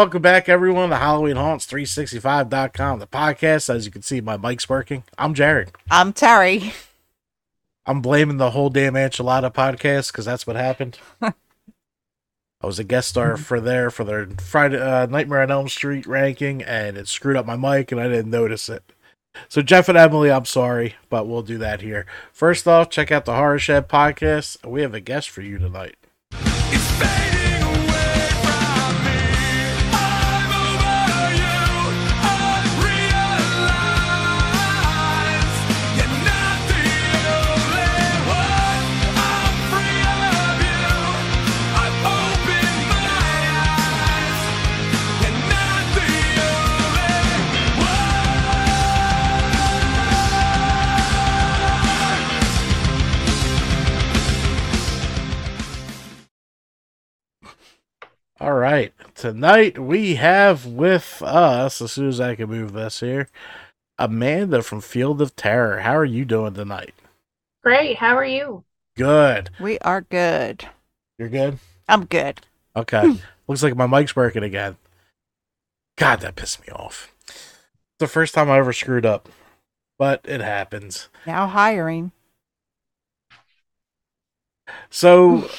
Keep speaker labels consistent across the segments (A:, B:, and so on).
A: Welcome back, everyone, to Halloween Haunts 365.com, the podcast. As you can see, my mic's working. I'm Jarad.
B: I'm Terry.
A: I'm blaming the whole damn enchilada podcast because that's what happened. I was a guest star for there for their Friday uh, Nightmare on Elm Street ranking, and it screwed up my mic, and I didn't notice it. So Jeff and Emily, I'm sorry, but we'll do that here. First off, check out the Horror Shed podcast. We have a guest for you tonight. Tonight we have with us, as soon as I can move this here, Amanda from Field of Terror. How are you doing tonight?
C: Great. How are you?
A: Good.
B: We are good.
A: You're good?
B: I'm good.
A: Okay. Hmm. Looks like my mic's working again. God, that pissed me off. The first time I ever screwed up. But it happens.
B: Now hiring.
A: So,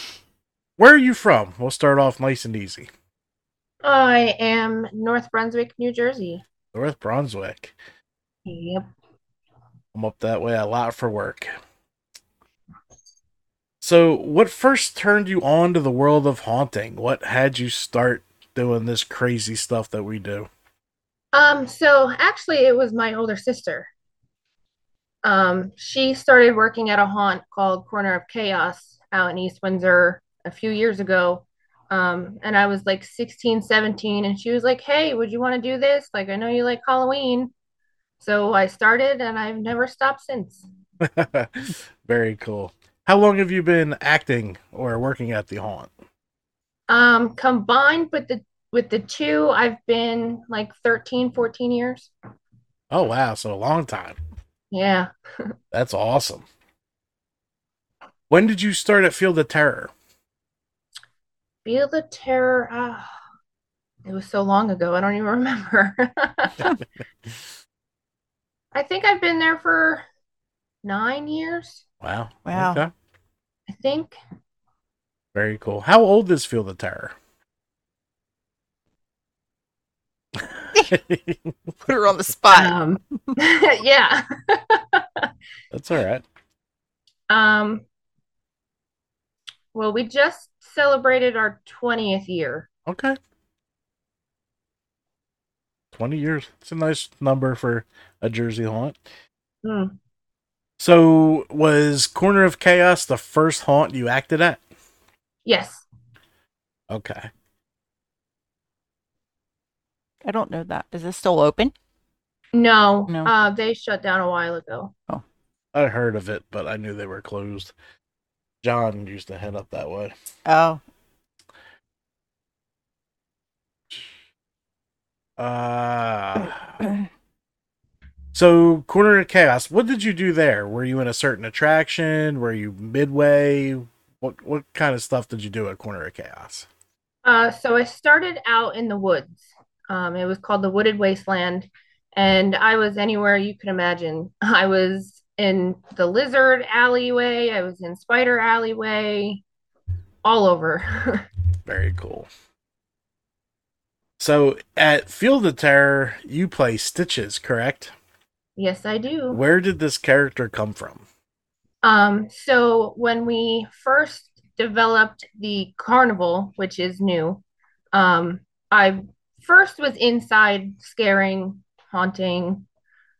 A: where are you from? We'll start off nice and easy.
C: I am North Brunswick, New Jersey.
A: North Brunswick.
C: Yep.
A: I'm up that way a lot for work. So, what first turned you on to the world of haunting? What had you start doing this crazy stuff that we do?
C: Um, so actually it was my older sister. Um, she started working at a haunt called Corner of Chaos out in East Windsor a few years ago. Um, and I was like 16, 17, and she was like, Hey, would you want to do this? Like, I know you like Halloween. So I started and I've never stopped since.
A: Very cool. How long have you been acting or working at the haunt?
C: Um, combined with the with the two, I've been like 13, 14 years.
A: Oh wow, so a long time.
C: Yeah.
A: That's awesome. When did you start at Field of Terror?
C: Field of Terror. Ah, it was so long ago. I don't even remember. I think I've been there for nine years.
A: Wow.
B: Wow.
A: Okay.
C: I think.
A: Very cool. How old is Field of Terror?
B: Put her on the spot.
C: Um, yeah.
A: That's all right.
C: Um, well, we just celebrated our 20th year.
A: Okay. 20 years. It's a nice number for a Jersey haunt.
C: Hmm.
A: So, was Corner of Chaos the first haunt you acted at?
C: Yes.
A: Okay.
B: I don't know that. Is this still open?
C: No.
B: No.
C: Uh, they shut down a while ago. Oh.
A: I heard of it, but I knew they were closed. John used to head up that way.
B: Oh,
A: Uh, so, Corner of Chaos, what did you do there? Were you in a certain attraction? Were you midway? What what kind of stuff did you do at Corner of Chaos?
C: Uh, so I started out in the woods. Um, it was called the Wooded Wasteland, and I was anywhere you could imagine. I was in the lizard alleyway, I was in spider alleyway, all over.
A: Very cool. So, at Field of Terror, you play Stitches, correct?
C: yes, I do.
A: Where did this character come from?
C: Um, so when we first developed the carnival, which is new, um, I first was inside scaring, haunting,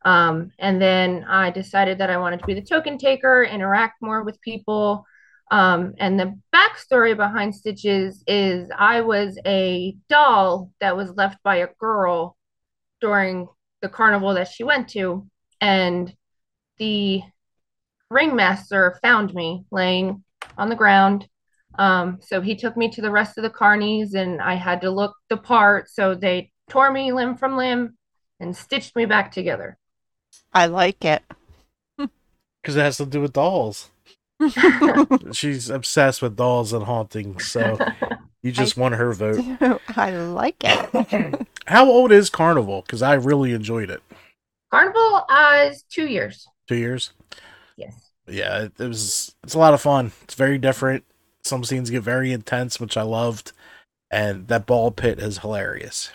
C: um, and then I decided that I wanted to be the token taker, interact more with people. Um, and the backstory behind Stitches is I was a doll that was left by a girl during the carnival that she went to, and the ringmaster found me laying on the ground. Um, so he took me to the rest of the carnies, and I had to look the part. So they tore me limb from limb and stitched me back together.
B: I like it.
A: Because it has to do with dolls. She's obsessed with dolls and hauntings, So, You just won her vote.
B: I like it.
A: How old is Carnival? Because I really enjoyed it.
C: Carnival uh, is two years.
A: Two years.
C: Yes.
A: Yeah, it, it was. It's a lot of fun. It's very different. Some scenes get very intense, which I loved, and that ball pit is hilarious.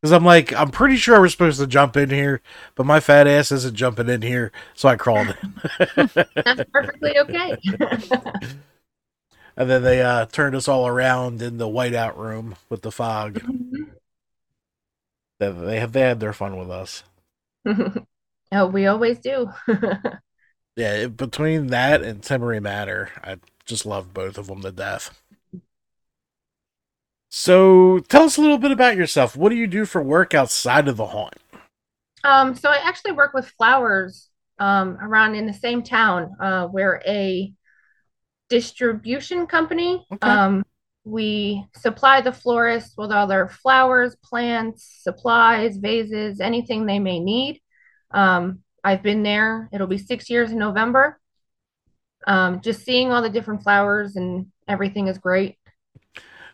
A: Because I'm like, I'm pretty sure we're supposed to jump in here, but my fat ass isn't jumping in here, so I crawled in.
C: That's perfectly okay.
A: and then they uh, turned us all around in the whiteout room with the fog. They they have they had their fun with us.
C: oh, we always do.
A: Yeah, between that and Temery Matter, I just love both of them to death. So, tell us a little bit about yourself. What do you do for work outside of the haunt?
C: Um, so I actually work with flowers um, around in the same town. Uh, we're a distribution company.
A: Okay.
C: Um, we supply the florists with all their flowers, plants, supplies, vases, anything they may need. Um, I've been there. It'll be six years in November. Um, just seeing all the different flowers and everything is great.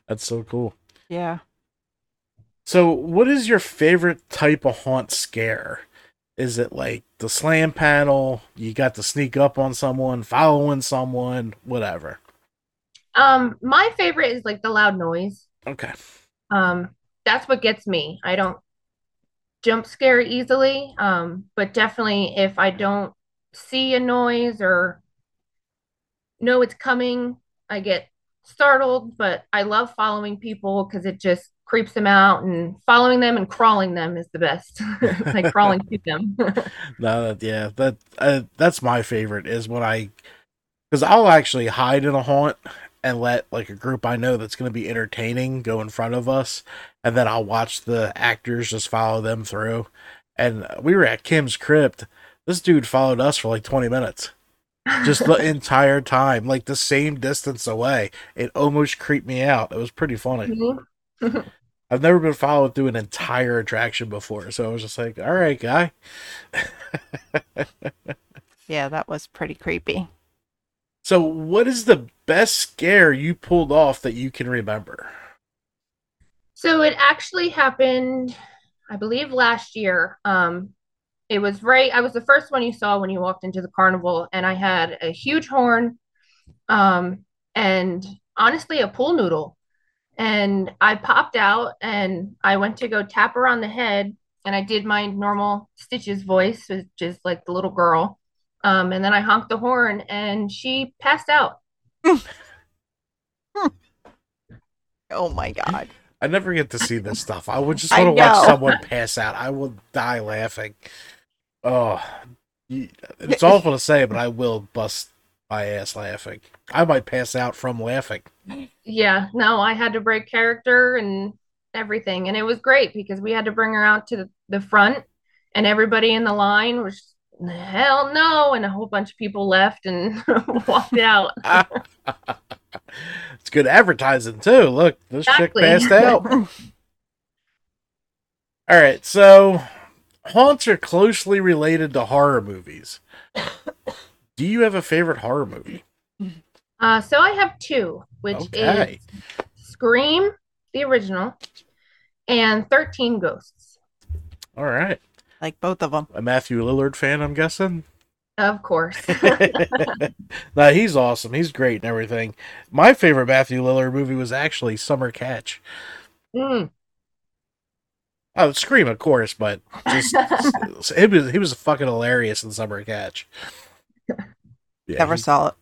A: That's so cool.
B: yeah.
A: So, what is your favorite type of haunt scare? Is it like the slam panel? You got to sneak up on someone, following someone, whatever.
C: Um, my favorite is like the loud noise.
A: Okay.
C: Um, that's what gets me. I don't jump scare easily. Um, but definitely if I don't see a noise or know it's coming, I get startled. But I love following people because it just creeps them out and following them and crawling them is the best. like crawling to them.
A: No, that yeah, that uh, that's my favorite is when I, because I'll actually hide in a haunt and let like a group I know that's going to be entertaining go in front of us, and then I'll watch the actors just follow them through. And we were at Kim's crypt. This dude followed us for like twenty minutes, just the entire time, like the same distance away. It almost creeped me out. It was pretty funny.
C: Mhm.
A: I've never been followed through an entire attraction before, so I was just like, "All right, guy."
B: Yeah, that was pretty creepy.
A: So, what is the best scare you pulled off that you can remember?
C: So it actually happened, I believe, last year. Um, it was right. I was the first one you saw when you walked into the carnival, and I had a huge horn, um, and honestly, a pool noodle. And I popped out, and I went to go tap her on the head, and I did my normal Stitches voice, which is like the little girl. Um, and then I honked the horn, and she passed out.
B: Oh my god.
A: I never get to see this stuff. I would just want to watch someone pass out. I will die laughing. Oh, it's awful to say, but I will bust my ass laughing. I might pass out from laughing.
C: Yeah, no, I had to break character and everything. And it was great because we had to bring her out to the, front, and everybody in the line was, hell no. And a whole bunch of people left and walked out.
A: it's good advertising too. Look, this
C: Exactly.
A: chick passed out. All right, so haunts are closely related to horror movies. Do you have a favorite horror movie?
C: Uh, so I have two, which
A: Okay.
C: is Scream, the original, and 13 Ghosts.
A: All right,
B: Like both of them.
A: a Matthew Lillard fan, I'm guessing.
C: Of course.
A: no, he's awesome. He's great and everything. My favorite Matthew Lillard movie was actually Summer Catch.
C: Mm.
A: Oh, Scream, of course, but just he was he was fucking hilarious in Summer Catch. Yeah,
B: Never
A: he-
B: saw it.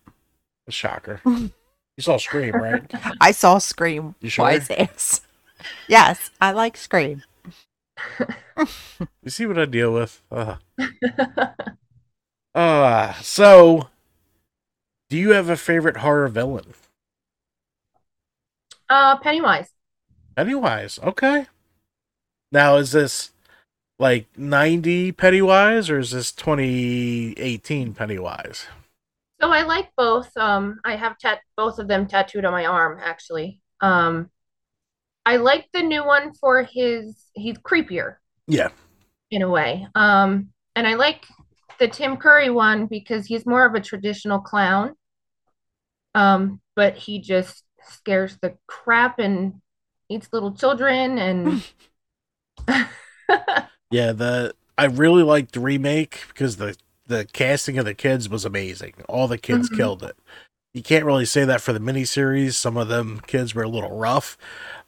A: A shocker. You saw Scream, right?
B: I saw Scream.
A: You sure?
B: Wise ass. Yes, I like Scream.
A: You see what I deal with? Uh, uh so do you have a favorite horror villain?
C: uh, Pennywise.
A: Pennywise, okay. Now is this like 90 Pennywise or is this 2018 Pennywise?
C: So I like both. Um, I have tat both of them tattooed on my arm, actually. Um, I like the new one for his he's creepier
A: Yeah.
C: in a way. Um, and I like the Tim Curry one because he's more of a traditional clown. Um, but he just scares the crap and eats little children and
A: Yeah, the I really liked the remake because the the casting of the kids was amazing. All the kids
C: Mhm.
A: killed it. You can't really say that for the miniseries. Some of them kids were a little rough,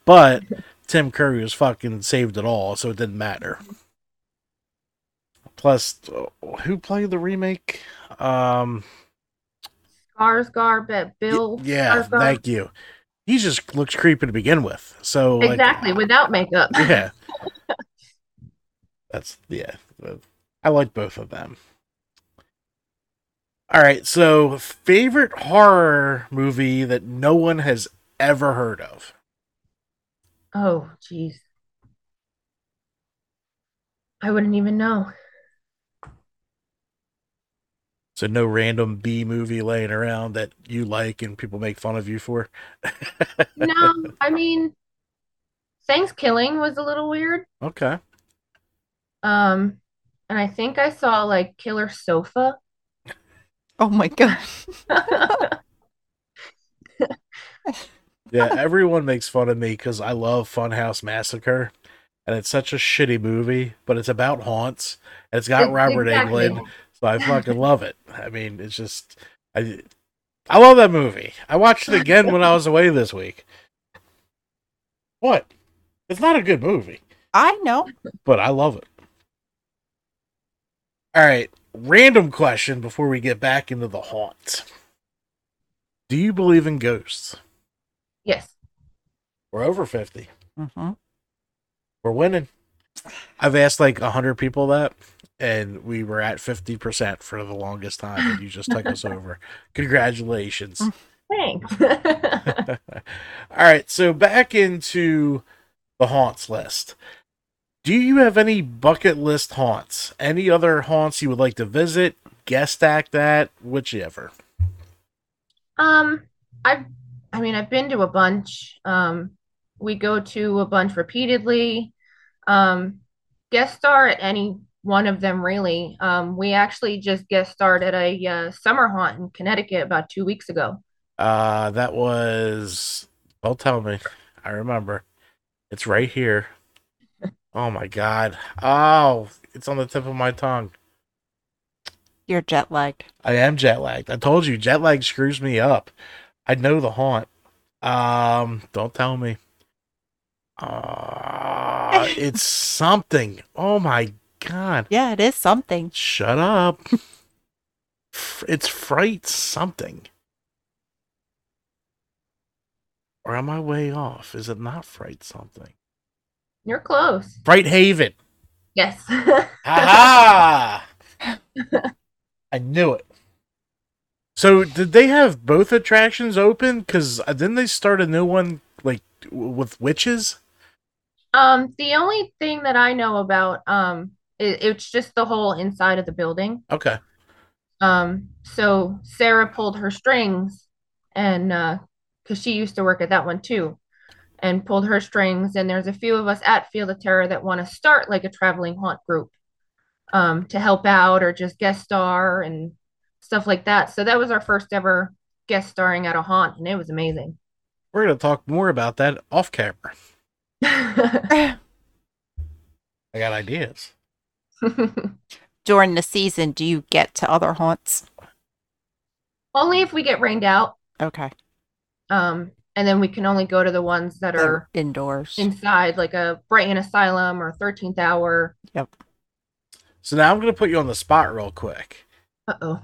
A: but Tim Curry was fucking saved it all, so it didn't matter. Plus, uh, who played the remake? Um,
C: Skarsgård, but Bill.
A: yeah,
C: Skarsgård.
A: thank you. He just looks creepy to begin with. So like,
C: exactly without makeup.
A: yeah. That's yeah. I like both of them. All right, so favorite horror movie that no one has ever heard of.
C: Oh, jeez. I wouldn't even know.
A: So no random B movie laying around that you like and people make fun of you for.
C: No, I mean, Thanksgiving was a little weird.
A: okay.
C: Um, and I think I saw like Killer Sofa.
B: Oh my god.
A: Yeah, everyone makes fun of me because I love Funhouse Massacre, and it's such a shitty movie, but it's about haunts. And it's got
C: Ex-
A: Robert
C: exactly.
A: Englund, so I fucking love it. I mean, it's just I I love that movie. I watched it again when I was away this week. What? It's not a good movie,
B: I know.
A: but I love it. All right, random question before we get back into the haunts. Do you believe in ghosts?
C: Yes.
A: We're over 50.
B: hmm
A: We're winning. I've asked like a hundred people that, and we were at fifty percent for the longest time, and you just took us over. Congratulations!
C: Thanks.
A: All right, so back into the haunts list. Do you have any bucket list haunts? Any other haunts you would like to visit? Guest act at whichever.
C: Um, I've, I mean, I've been to a bunch. Um, we go to a bunch repeatedly. Um, guest star at any one of them, really. Um, we actually just guest starred at a uh, summer haunt in Connecticut about two weeks ago.
A: Uh, that was. Don't tell me. I remember. It's right here. Oh my god. Oh, it's on the tip of my tongue.
B: You're jet lagged.
A: I am jet lagged. I told you, jet lag screws me up. I know the haunt. Um, don't tell me. Uh, it's something. Oh my god.
B: Yeah, it is something.
A: Shut up. It's fright something. Or am I way off? Is it not fright something?
C: You're close.
A: Fright Haven.
C: Yes.
A: Ha I knew it. So, did they have both attractions open? Because didn't they start a new one like with witches?
C: Um, the only thing that I know about, um, it, it's just the whole inside of the building.
A: Okay.
C: Um, so Sarah pulled her strings and uh because she used to work at that one too, and pulled her strings, and there's a few of us at Field of Terror that want to start like a traveling haunt group um to help out or just guest star and stuff like that. So that was our first ever guest starring at a haunt, and it was amazing.
A: We're going to talk more about that off camera. I got ideas.
B: During the season, do you get to other haunts?
C: Only if we get rained out.
B: Okay.
C: Um, and then we can only go to the ones that
B: They're
C: are
B: indoors.
C: inside, like a Brighton Asylum or 13th Hour. Yep.
A: So now I'm going to put you on the spot real quick.
C: Uh-oh.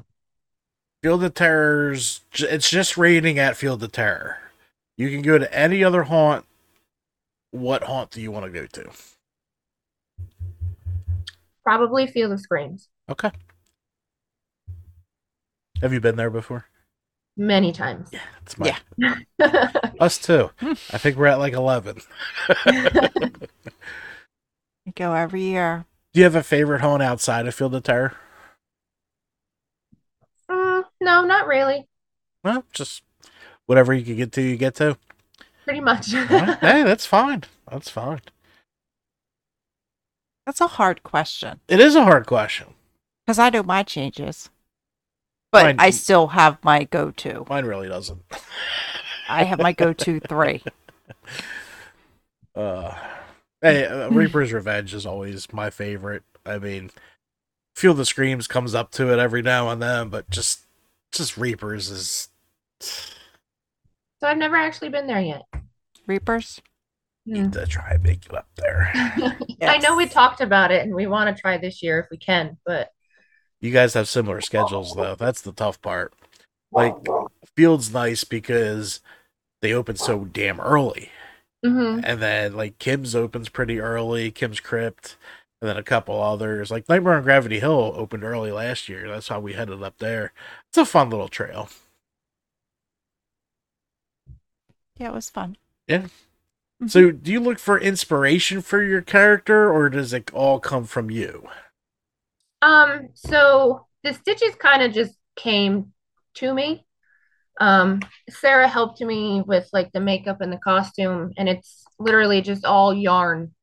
A: Field of Terror's, it's just rating at Field of Terror. You can go to any other haunt. What haunt do you want to go to?
C: Probably Field of Screams.
A: Okay. Have you been there before?
C: Many times.
A: Yeah, It's my,
B: Yeah.
A: Us too. I think we're at like 11.
B: You go every year.
A: Do you have a favorite haunt outside of Field of Terror?
C: Mm, no, not really.
A: Well, just whatever you can get to, you get to.
C: Pretty much.
A: All right. hey, that's fine. That's fine.
B: That's a hard question
A: It is a hard question.
B: because I know my changes, but
A: Mine-
B: I still have my go-to.
A: Mine really doesn't.
B: I have my go-to three.
A: Uh, hey, uh, Reaper's Revenge is always my favorite. I mean, Field of Screams comes up to it every now and then, but just just Reapers is
C: So I've never actually been there yet.
B: Reapers.
A: Need to try and make it up there.
C: I know we talked about it and we want to try this year if we can, but
A: You guys have similar schedules though. That's the tough part. Like Field's nice because they open so damn early.
C: Mhm.
A: And then like Kim's opens pretty early, Kim's Crypt, and then a couple others. Like Nightmare on Gravity Hill opened early last year. That's how we headed up there. It's a fun little trail.
B: Yeah, it was fun.
A: So do you look for inspiration for your character or does it all come from you?
C: Um, so the stitches kind of just came to me. Um, Sarah helped me with like the makeup and the costume, and it's literally just all yarn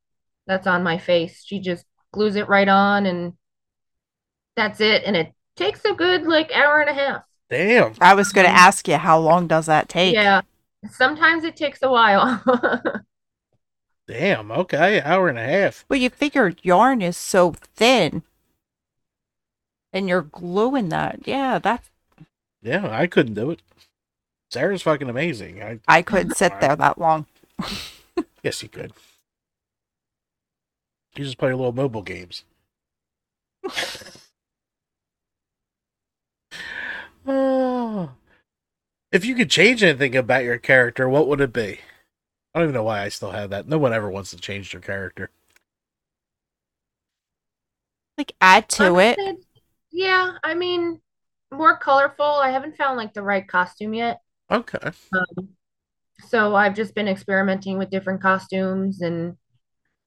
C: that's on my face. She just glues it right on, and that's it. And it takes a good like hour and a half.
A: Damn.
B: I was going to ask you, how long does that take?
C: Yeah, sometimes it takes a while.
A: Damn. Okay. Hour and a half.
B: Well, you figure yarn is so thin, and you're gluing that. Yeah, that's.
A: Yeah, I couldn't do it. Sarah's fucking amazing. I
B: I couldn't sit there that long.
A: yes, you could. You just play a little mobile games. Oh. If you could change anything about your character, what would it be? I don't even know why I still have that. No one ever wants to change their character.
B: Like add to it.
C: Honestly, Yeah, I mean, more colorful. I haven't found like the right costume yet.
A: Okay.
C: Um, so I've just been experimenting with different costumes and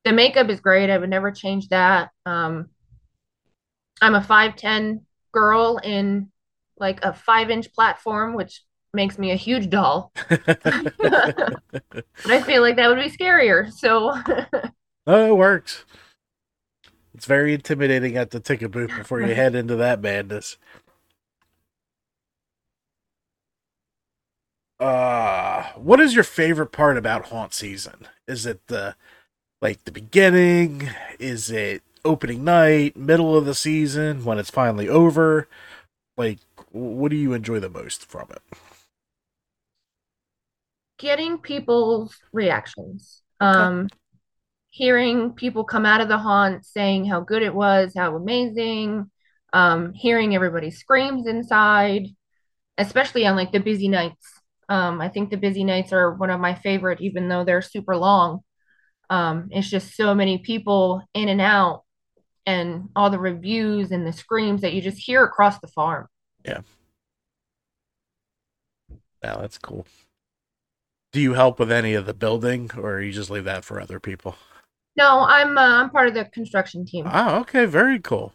C: the makeup is great. I would never change that. Um, I'm a 5'10 girl in like a five inch platform, which makes me a huge doll. but I feel like that would be scarier. So
A: Oh, it works. It's very intimidating at the ticket booth before you head into that madness. Uh, what is your favorite part about haunt season? Is it the like the beginning? Is it opening night, middle of the season, when it's finally over? Like, what do you enjoy the most from it?
C: Getting people's reactions. Um, hearing people come out of the haunt saying how good it was, how amazing, um, hearing everybody's screams inside, especially on like the busy nights. Um, I think the busy nights are one of my favorite, even though they're super long. Um, it's just so many people in and out, and all the reviews and the screams that you just hear across the farm.
A: Yeah, that's cool. Do you help with any of the building, or you just leave that for other people?
C: No, I'm uh, I'm part of the construction team.
A: Oh, okay, very cool.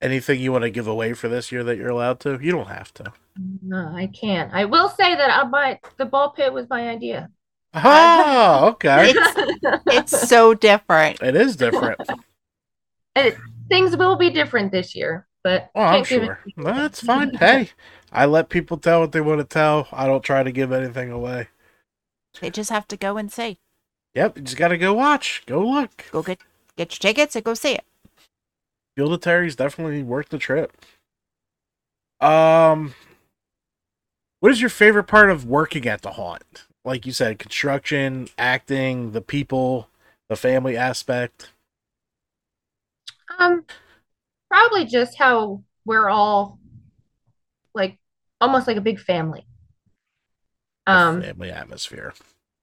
A: Anything you want to give away for this year that you're allowed to? You don't have to.
C: No, I can't. I will say that I my the ball pit was my idea.
A: Oh, okay.
B: It's so different.
A: It is different.
C: And things will be different this year, but
A: Oh, I'm
C: can't it-
A: sure. That's fine. Hey, I let people tell what they want to tell. I don't try to give anything away.
B: They just have to go and see.
A: Yep, you just got to go watch. Go look.
B: Go get get your tickets and go see it.
A: Field of Terror's definitely worth the trip. Um, what is your favorite part of working at the haunt? Like you said, construction, acting, the people, the family aspect.
C: Um, probably just how we're all like almost like a big family.
A: The
C: Um,
A: family atmosphere.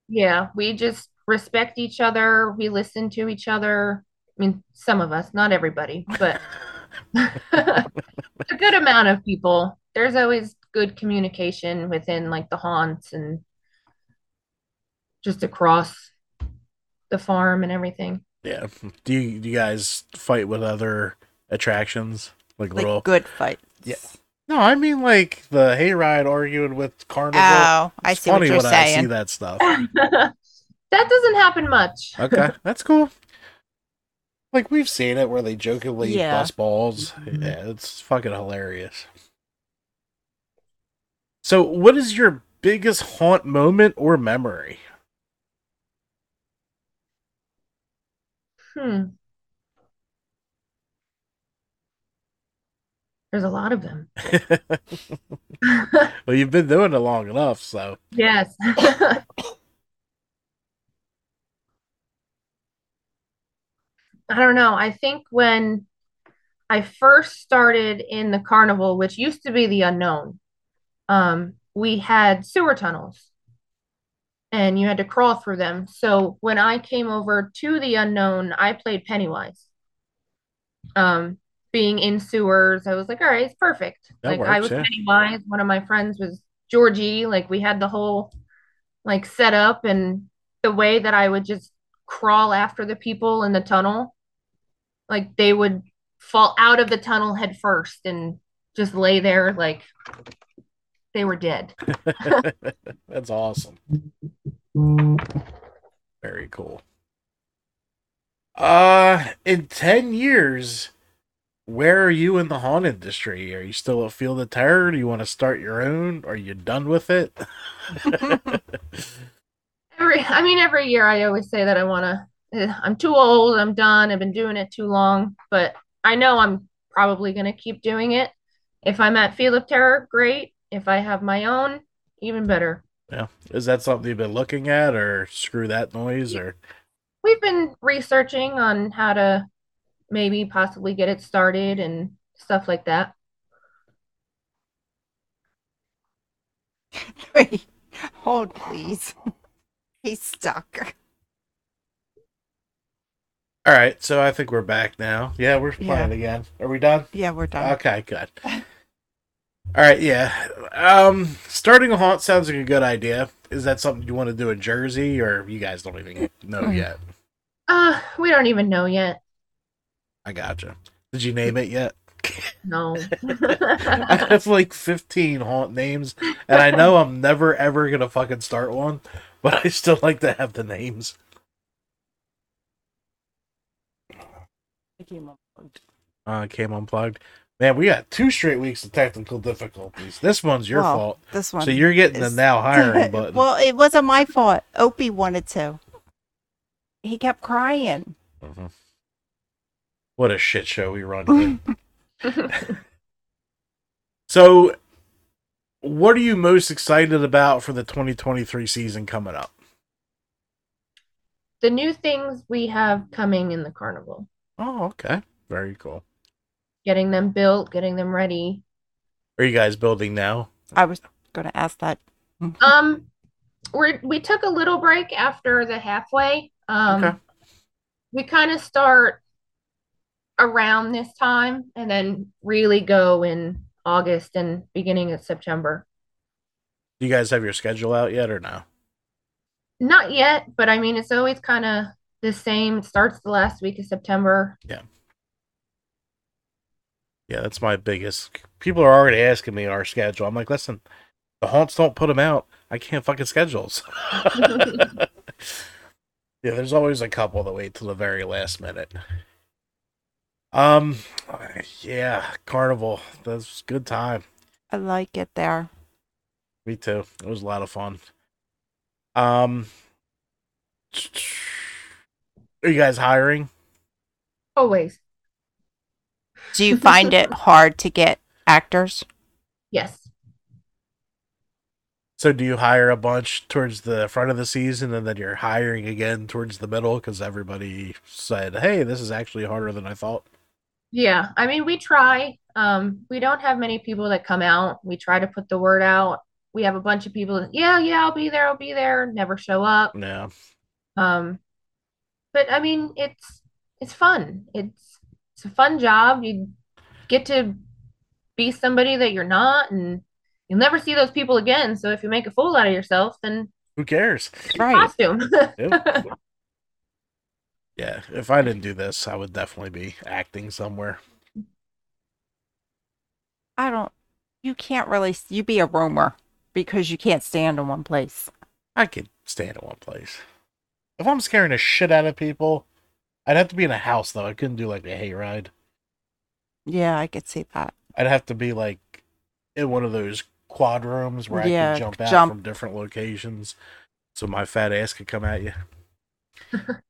C: yeah, we just respect each other. We listen to each other. I mean, some of us, not everybody, but a good amount of people. There's always good communication within like the haunts and just across the farm and everything.
A: Yeah. Do you, do you guys fight with other attractions? Like,
B: Like
A: little.
B: good fight.
A: Yeah. No, I mean like the hayride arguing with Carnival.
B: Oh, I
A: It's
B: see what you're
A: when I see that stuff.
C: that doesn't happen much.
A: Okay, that's cool. Like we've seen it where they jokingly
B: Yeah.
A: bust balls.
B: Mhm.
A: Yeah, it's fucking hilarious. So, what is your biggest haunt moment or memory?
C: Hmm. There's a lot of them.
A: well, you've been doing it long enough, so
C: yes. I don't know. I think when I first started in the carnival, which used to be the unknown, um, we had sewer tunnels and you had to crawl through them. So when I came over to the unknown, I played Pennywise. Um, being in sewers, I was like, all right, it's perfect.
A: That
C: like I
A: works,
C: was
A: yeah.
C: Pennywise. One of my friends was Georgie. Like we had the whole like set up and the way that I would just crawl after the people in the tunnel, like they would fall out of the tunnel head first and just lay there like they were dead.
A: that's awesome. Very cool. Uh, in 10 years, where are you in the haunt industry? Are you still at Field of Terror? Do you want to start your own? Are you done with it?
C: Every, I mean, every year I always say that I want to. Eh, I'm too old. I'm done. I've been doing it too long. But I know I'm probably going to keep doing it. If I'm at Field of Terror, great. If I have my own, even better.
A: yeah. Is that something you've been looking at, or screw that noise, or
C: We've been researching on how to maybe possibly get it started and stuff like that.
B: Wait, hold please. He's stuck.
A: All right, so I think we're back now. Yeah, we're playing again. Are we done?
B: Yeah, we're done.
A: Okay, good. All right, yeah. Um, starting a haunt sounds like a good idea. Is that something you want to do in Jersey, or you guys don't even know
B: Mm.
A: yet?
C: Uh, we don't even know yet.
A: I gotcha. Did you name it yet?
C: No.
A: I have like 15 haunt names, and I know I'm never ever gonna fucking start one, but I still like to have the names. I came unplugged. Uh, came unplugged. Man, we got two straight weeks of technical difficulties. This one's your
B: Well,
A: fault.
B: This one.
A: So you're getting the now hiring button.
B: well, it wasn't my fault. Opie wanted to. He kept crying.
A: Mhm. What a shit show we run here. so, what are you most excited about for the 2023 season coming up?
C: the new things we have coming in the carnival,
A: Oh, okay. Very cool.
C: getting them built, getting them ready.
A: Are you guys building now?
B: I was going to ask that.
C: Um, we we took a little break after the halfway. Um,
A: Okay.
C: we kind of start around this time and then really go in August and beginning of September.
A: Do you guys have your schedule out yet or no?
C: Not yet, but I mean, it's always kind of the same. It starts the last week of September.
A: Yeah, Yeah, that's my biggest. People are already asking me our schedule. I'm like, listen, the haunts don't put them out. I can't fucking schedules. yeah, there's always a couple that wait till the very last minute. Um, yeah, carnival. That's a good time.
B: I like it there.
A: Me too. It was a lot of fun. Um, are you guys hiring?
C: Always.
B: Do you find it hard to get actors?
C: Yes.
A: So do you hire a bunch towards the front of the season and then you're hiring again towards the middle because everybody said, "Hey, this is actually harder than I thought."
C: Yeah. I mean, we try. Um, we don't have many people that come out. We try to put the word out. We have a bunch of people that, yeah, yeah, I'll be there, I'll be there, never show up.
A: Yeah,
C: Um, but I mean, it's it's fun. It's it's a fun job. You get to be somebody that you're not, and you'll never see those people again. So if you make a fool out of yourself, then
A: who cares?
B: Right.
C: costume.
A: Yep. yeah, if I didn't do this, I would definitely be acting somewhere.
B: I don't. You can't really. You be a roamer because you can't stand in one place.
A: I could stand in one place. If I'm scaring the shit out of people, I'd have to be in a house though. I couldn't do like a hayride.
B: Yeah, I could see that.
A: I'd have to be like in one of those quad rooms where I
B: Yeah,
A: can jump out
B: jump.
A: from different locations, so my fat ass could come at you.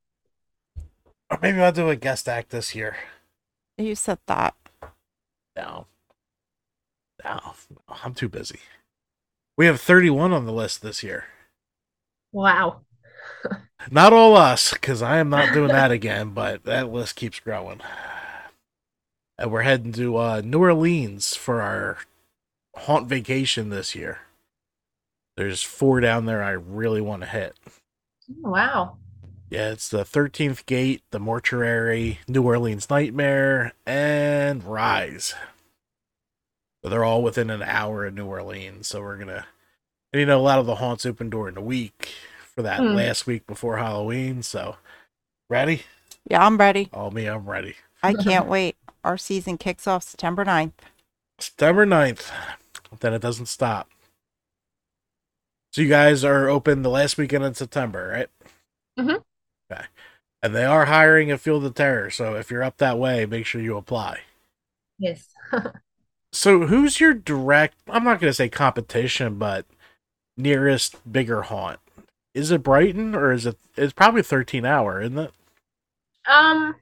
A: or maybe I'll do a guest act this year.
B: You said that.
A: No, no, I'm too busy. We have 31 on the list this year.
C: Wow.
A: Not all us, because I am not doing that again, but that list keeps growing. And we're heading to uh, New Orleans for our haunt vacation this year. There's four down there I really want to hit.
C: Wow.
A: Yeah, it's the 13th Gate, the Mortuary, New Orleans Nightmare, and Rise. So they're all within an hour of New Orleans. So we're going to, and you know, a lot of the haunts open during the week for that
C: Hmm.
A: last week before Halloween. So, ready?
B: Yeah, I'm ready.
A: Oh, me, I'm ready.
B: I can't wait. Our season kicks off September 9th.
A: September 9th. Then it doesn't stop. So you guys are open the last weekend in September, right?
C: Mhm.
A: And they are hiring at Field of Terror. So if you're up that way, make sure you apply.
C: Yes.
A: So who's your direct I'm not gonna say competition, but nearest bigger haunt? Is it Brighton or is it it's probably thirteen hour, isn't it?
C: Um,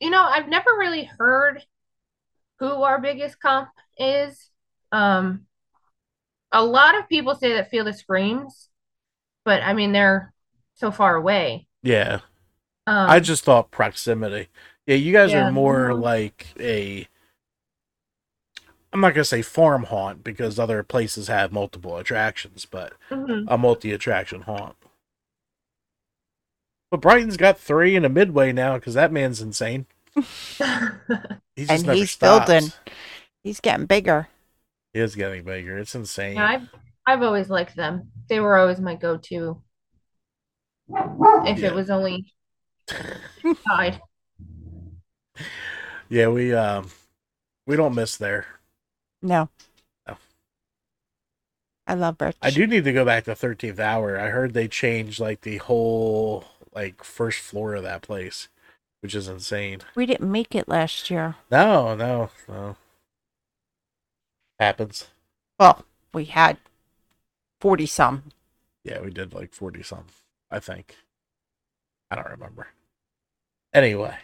C: you know, I've never really heard who our biggest comp is. Um, a lot of people say that Field of Screams, but I mean they're so far away.
A: Yeah.
C: Um,
A: I just thought proximity. Yeah, you guys
C: Yeah.
A: are more like a I'm not gonna say farm haunt because other places have multiple attractions, but
C: mhm.
A: a multi attraction haunt. But Brighton's got three in a midway now because that man's insane. He just
B: And
A: never
B: he's
A: stops.
B: building. He's getting bigger.
A: He is getting bigger. It's insane.
C: Yeah, I've I've always liked them. They were always my go-to. If
A: Yeah.
C: it was only tied.
A: Yeah, we um we don't miss there.
B: No.
A: No.
B: I love Rich.
A: I do need to go back to thirteenth hour. I heard they changed like the whole like first floor of that place, which is insane.
B: We didn't make it last year.
A: No, no, no. Happens.
B: Well, we had 40 some.
A: Yeah, we did like forty some, I think. I don't remember. Anyway.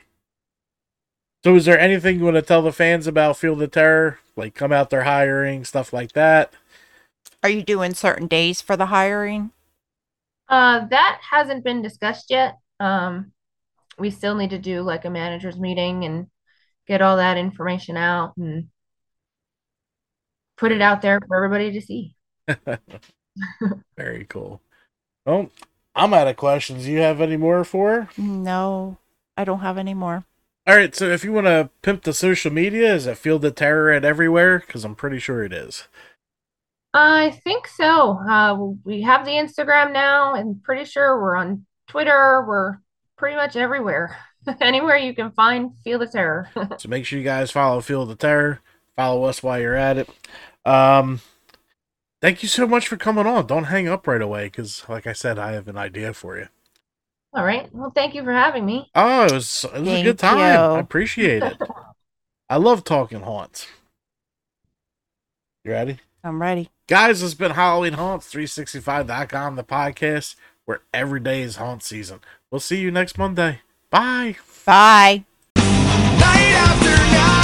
A: So is there anything you want to tell the fans about Field of Terror? Like come out there hiring, stuff like that?
B: Are you doing certain days for the hiring?
C: Uh, that hasn't been discussed yet. Um, we still need to do like a managers meeting and get all that information out and put it out there for everybody to see.
A: Very cool. Well, I'm out of questions. You have any more for? her?
B: No, I don't have any more.
A: All right, so if you want to pimp the social media, is it Field of Terror at everywhere? Because I'm pretty sure it is.
C: I think so. Uh, we have the Instagram now, and pretty sure we're on Twitter. We're pretty much everywhere. Anywhere you can find Field of Terror.
A: So make sure you guys follow Field of Terror. Follow us while you're at it. Um, thank you so much for coming on. Don't hang up right away, because like I said, I have an idea for you.
C: All right. Well, thank you for having me.
A: Oh, it was it was a good time.
B: you.
A: I appreciate it. I love talking haunts. You ready?
B: I'm ready.
A: Guys, it's been Halloween Haunts 365.com, the podcast where every day is haunt season. We'll see you next Monday. Bye.
B: Bye.
D: Night after night.